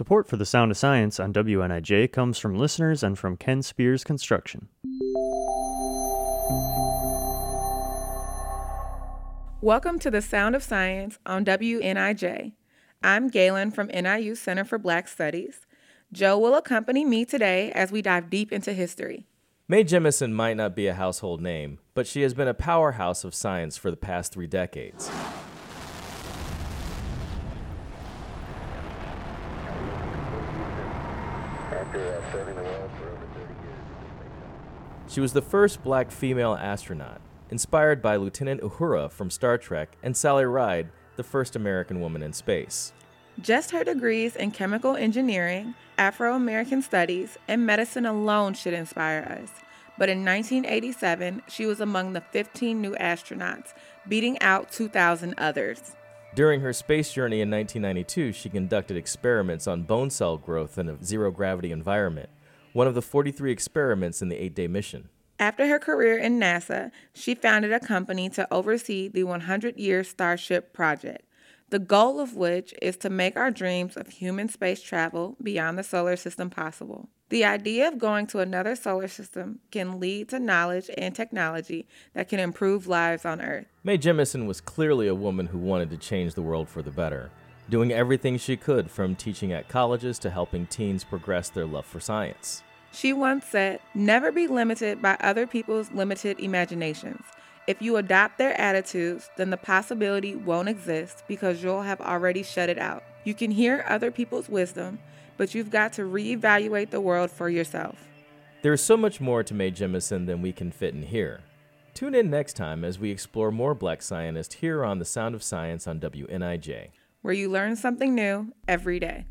Support for the Sound of Science on WNIJ comes from listeners and from Ken Spears Construction. Welcome to the Sound of Science on WNIJ. I'm Gaylen from NIU Center for Black Studies. Joe will accompany me today as we dive deep into history. Mae Jemison might not be a household name, but she has been a powerhouse of science for the past three decades. She was the first black female astronaut, inspired by Lieutenant Uhura from Star Trek and Sally Ride, the first American woman in space. Just her degrees in chemical engineering, Afro American studies, and medicine alone should inspire us. But in 1987, she was among the 15 new astronauts, beating out 2,000 others. During her space journey in 1992, she conducted experiments on bone cell growth in a zero gravity environment, one of the 43 experiments in the eight day mission. After her career in NASA, she founded a company to oversee the 100 year Starship project, the goal of which is to make our dreams of human space travel beyond the solar system possible. The idea of going to another solar system can lead to knowledge and technology that can improve lives on Earth. Mae Jemison was clearly a woman who wanted to change the world for the better, doing everything she could from teaching at colleges to helping teens progress their love for science. She once said, Never be limited by other people's limited imaginations. If you adopt their attitudes, then the possibility won't exist because you'll have already shut it out. You can hear other people's wisdom, but you've got to reevaluate the world for yourself. There is so much more to Mae Jemison than we can fit in here. Tune in next time as we explore more black scientists here on The Sound of Science on WNIJ, where you learn something new every day.